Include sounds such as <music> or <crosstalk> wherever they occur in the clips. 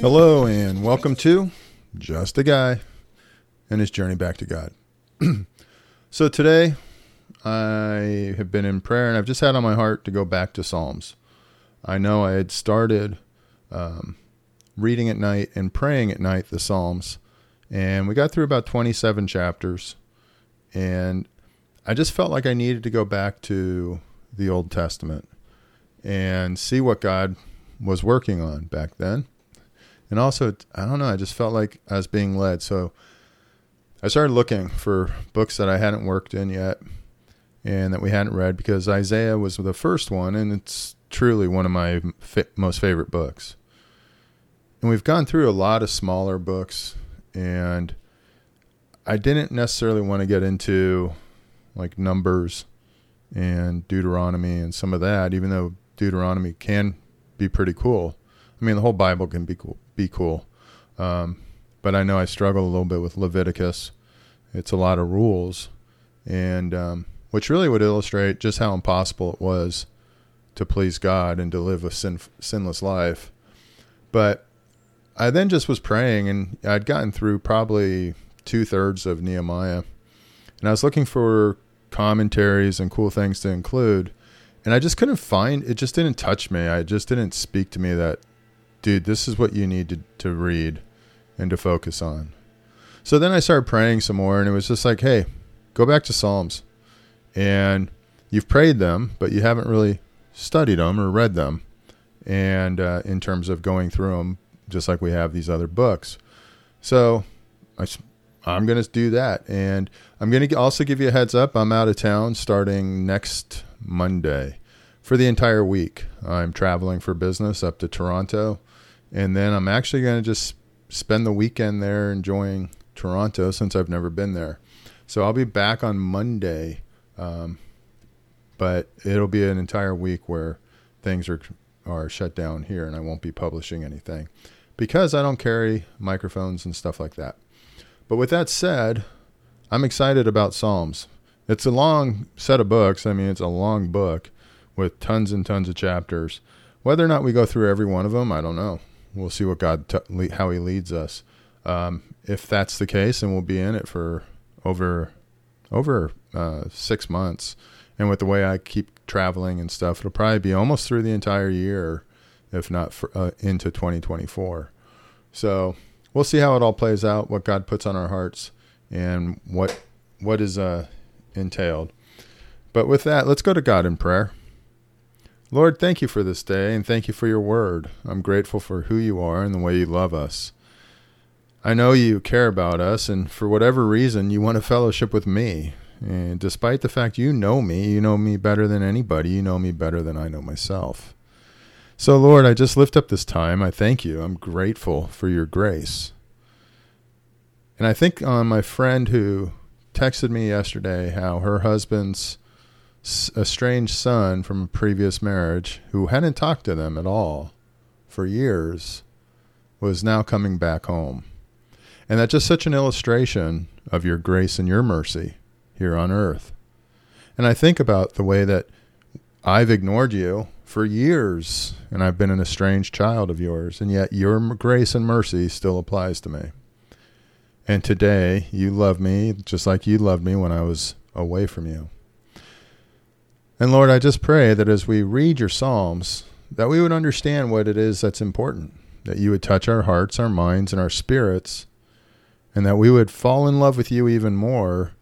Hello, and welcome to Just a Guy and His Journey Back to God. <clears throat> so, today I have been in prayer and I've just had on my heart to go back to Psalms. I know I had started um, reading at night and praying at night the Psalms, and we got through about 27 chapters, and I just felt like I needed to go back to the Old Testament and see what God was working on back then. And also, I don't know, I just felt like I was being led. So I started looking for books that I hadn't worked in yet and that we hadn't read because Isaiah was the first one, and it's truly one of my most favorite books. And we've gone through a lot of smaller books, and I didn't necessarily want to get into like Numbers and Deuteronomy and some of that, even though Deuteronomy can be pretty cool. I mean, the whole Bible can be cool. Be cool. Um, but I know I struggle a little bit with Leviticus. It's a lot of rules, and um, which really would illustrate just how impossible it was to please God and to live a sin, sinless life. But I then just was praying, and I'd gotten through probably two thirds of Nehemiah, and I was looking for commentaries and cool things to include, and I just couldn't find. It just didn't touch me. I just didn't speak to me that, dude, this is what you need to, to read and to focus on. So then I started praying some more, and it was just like, hey, go back to Psalms, and you've prayed them, but you haven't really studied them or read them, and uh, in terms of going through them, just like we have these other books. So I, I'm going to do that. And I'm going to also give you a heads up. I'm out of town starting next Monday for the entire week. I'm traveling for business up to Toronto. And then I'm actually going to just spend the weekend there enjoying Toronto since I've never been there. So I'll be back on Monday. Um, but it'll be an entire week where things are are shut down here and I won't be publishing anything because I don't carry microphones and stuff like that. But with that said, I'm excited about Psalms. It's a long set of books. I mean, it's a long book with tons and tons of chapters. Whether or not we go through every one of them, I don't know. We'll see what God t- how He leads us. Um, if that's the case, and we'll be in it for over over uh, six months and with the way I keep traveling and stuff, it'll probably be almost through the entire year, if not for, uh, into 2024. So we'll see how it all plays out, what God puts on our hearts, and what what is uh, entailed. But with that, let's go to God in prayer. Lord, thank you for this day and thank you for your word. I'm grateful for who you are and the way you love us. I know you care about us, and for whatever reason, you want a fellowship with me. And despite the fact you know me, you know me better than anybody, you know me better than I know myself. So, Lord, I just lift up this time. I thank you. I'm grateful for your grace. And I think on my friend who texted me yesterday how her husband's estranged son from a previous marriage, who hadn't talked to them at all for years, was now coming back home. And that's just such an illustration of your grace and your mercy here on earth. And I think about the way that I've ignored you for years and I've been an estranged child of yours, and yet your grace and mercy still applies to me. And today you love me just like you loved me when I was away from you. And Lord, I just pray that as we read your Psalms, that we would understand what it is that's important, that you would touch our hearts, our minds, and our spirits, and that we would fall in love with you even more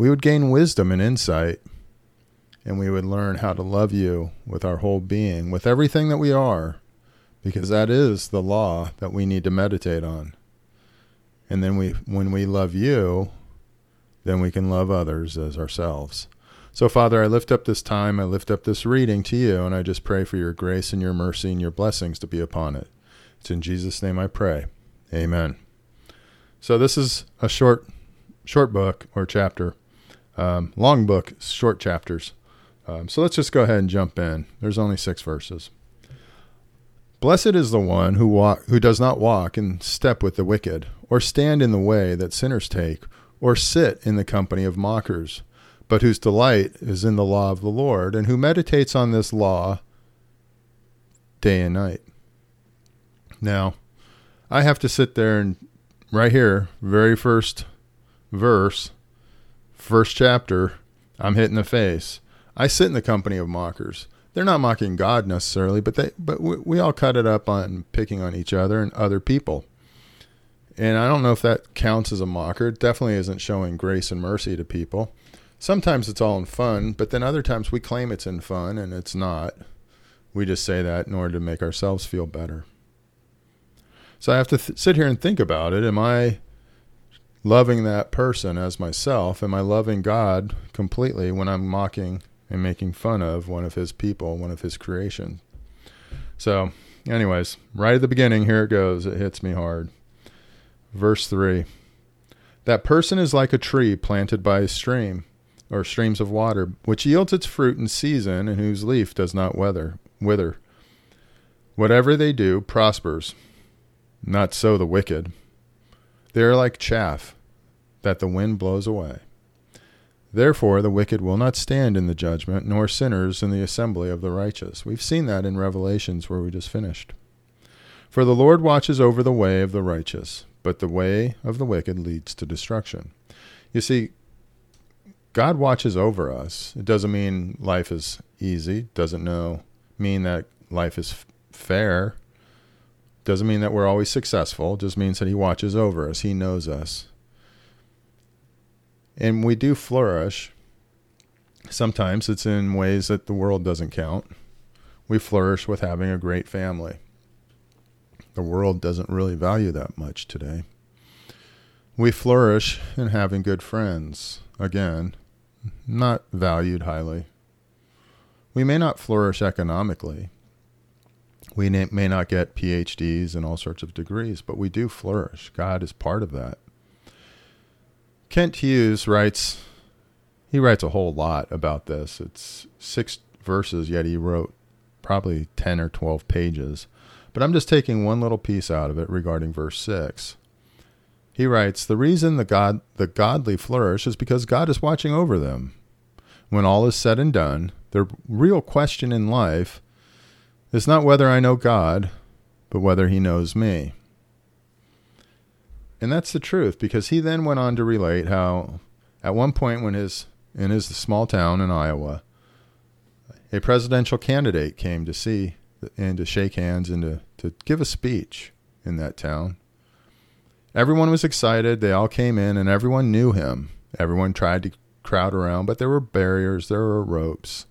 we would gain wisdom and insight, and we would learn how to love you with our whole being, with everything that we are, because that is the law that we need to meditate on. And then we when we love you, then we can love others as ourselves. So Father, I lift up this time, I lift up this reading to you, and I just pray for your grace and your mercy and your blessings to be upon it. It's in Jesus' name I pray. Amen. So this is a short short book or chapter um, long book, short chapters. Um, so let's just go ahead and jump in. There's only six verses. Blessed is the one who walk, who does not walk in step with the wicked, or stand in the way that sinners take, or sit in the company of mockers, but whose delight is in the law of the Lord, and who meditates on this law day and night. Now, I have to sit there and right here, very first verse, first chapter, I'm hit in the face. I sit in the company of mockers. They're not mocking God necessarily, but they but we, we all cut it up on picking on each other and other people. And I don't know if that counts as a mocker. It definitely isn't showing grace and mercy to people. Sometimes it's all in fun, but then other times we claim it's in fun and it's not. We just say that in order to make ourselves feel better. So I have to th- sit here and think about it. Am I loving that person as myself? Am I loving God completely when I'm mocking and making fun of one of his people, one of his creation? So, anyways, right at the beginning, here it goes. It hits me hard. Verse 3 That person is like a tree planted by a stream or streams of water, which yields its fruit in season and whose leaf does not wither. wither. Whatever they do prospers. Not so the wicked. They are like chaff that the wind blows away. Therefore, the wicked will not stand in the judgment, nor sinners in the assembly of the righteous. We've seen that in Revelations where we just finished. For the Lord watches over the way of the righteous, but the way of the wicked leads to destruction. You see, God watches over us. It doesn't mean life is easy. Doesn't know mean that life is f- fair. Doesn't mean that we're always successful. Just means that He watches over us. He knows us, and we do flourish. Sometimes it's in ways that the world doesn't count. We flourish with having a great family. The world doesn't really value that much today. We flourish in having good friends. Again, not valued highly. We may not flourish economically. We may not get PhDs and all sorts of degrees, but we do flourish. God is part of that. Kent Hughes writes, he writes a whole lot about this. It's six verses, yet he wrote probably 10 or 12 pages. But I'm just taking one little piece out of it regarding verse 6. He writes, The reason the, God, the godly flourish is because God is watching over them. When all is said and done, the real question in life is not whether I know God, but whether he knows me. And that's the truth, because he then went on to relate how, at one point, when his in his small town in Iowa, a presidential candidate came to see and to shake hands and to, to give a speech in that town. Everyone was excited. They all came in and everyone knew him. Everyone tried to crowd around, but there were barriers, there were ropes.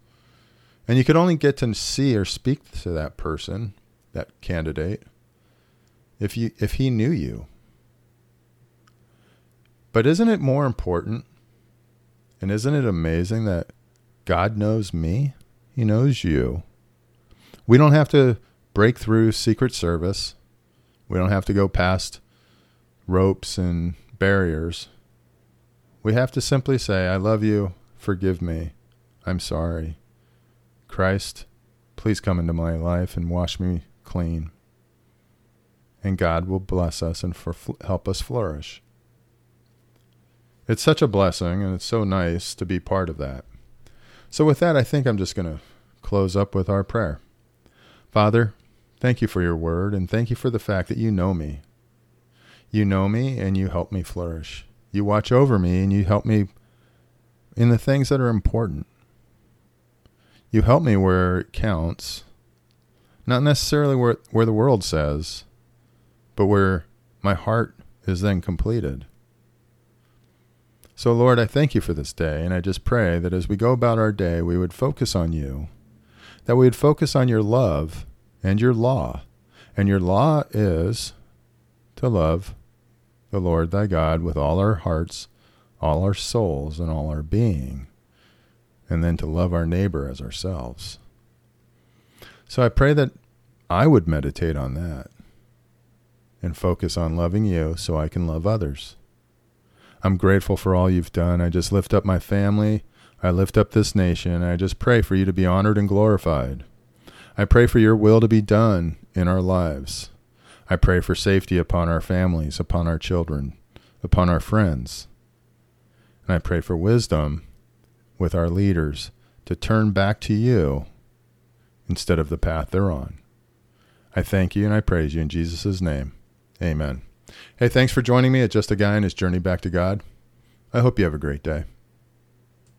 And you could only get to see or speak to that person, that candidate, if you if he knew you. But isn't it more important? And isn't it amazing that God knows me? He knows you. We don't have to break through Secret Service. We don't have to go past ropes and barriers. We have to simply say, I love you, forgive me, I'm sorry. Christ, please come into my life and wash me clean. And God will bless us and for, help us flourish. It's such a blessing, and it's so nice to be part of that. So, with that, I think I'm just going to close up with our prayer. Father, thank you for your word, and thank you for the fact that you know me. You know me and you help me flourish. You watch over me and you help me in the things that are important. You help me where it counts, not necessarily where, where the world says, but where my heart is then completed. So, Lord, I thank you for this day, and I just pray that as we go about our day, we would focus on you, that we would focus on your love and your law. And your law is to love the Lord thy God with all our hearts, all our souls, and all our being, and then to love our neighbor as ourselves. So I pray that I would meditate on that and focus on loving you so I can love others. I'm grateful for all you've done. I just lift up my family. I lift up this nation. I just pray for you to be honored and glorified. I pray for your will to be done in our lives. I pray for safety upon our families, upon our children, upon our friends. And I pray for wisdom with our leaders to turn back to you instead of the path they're on. I thank you and I praise you in Jesus' name. Amen. Hey, thanks for joining me at Just a Guy in His Journey Back to God. I hope you have a great day.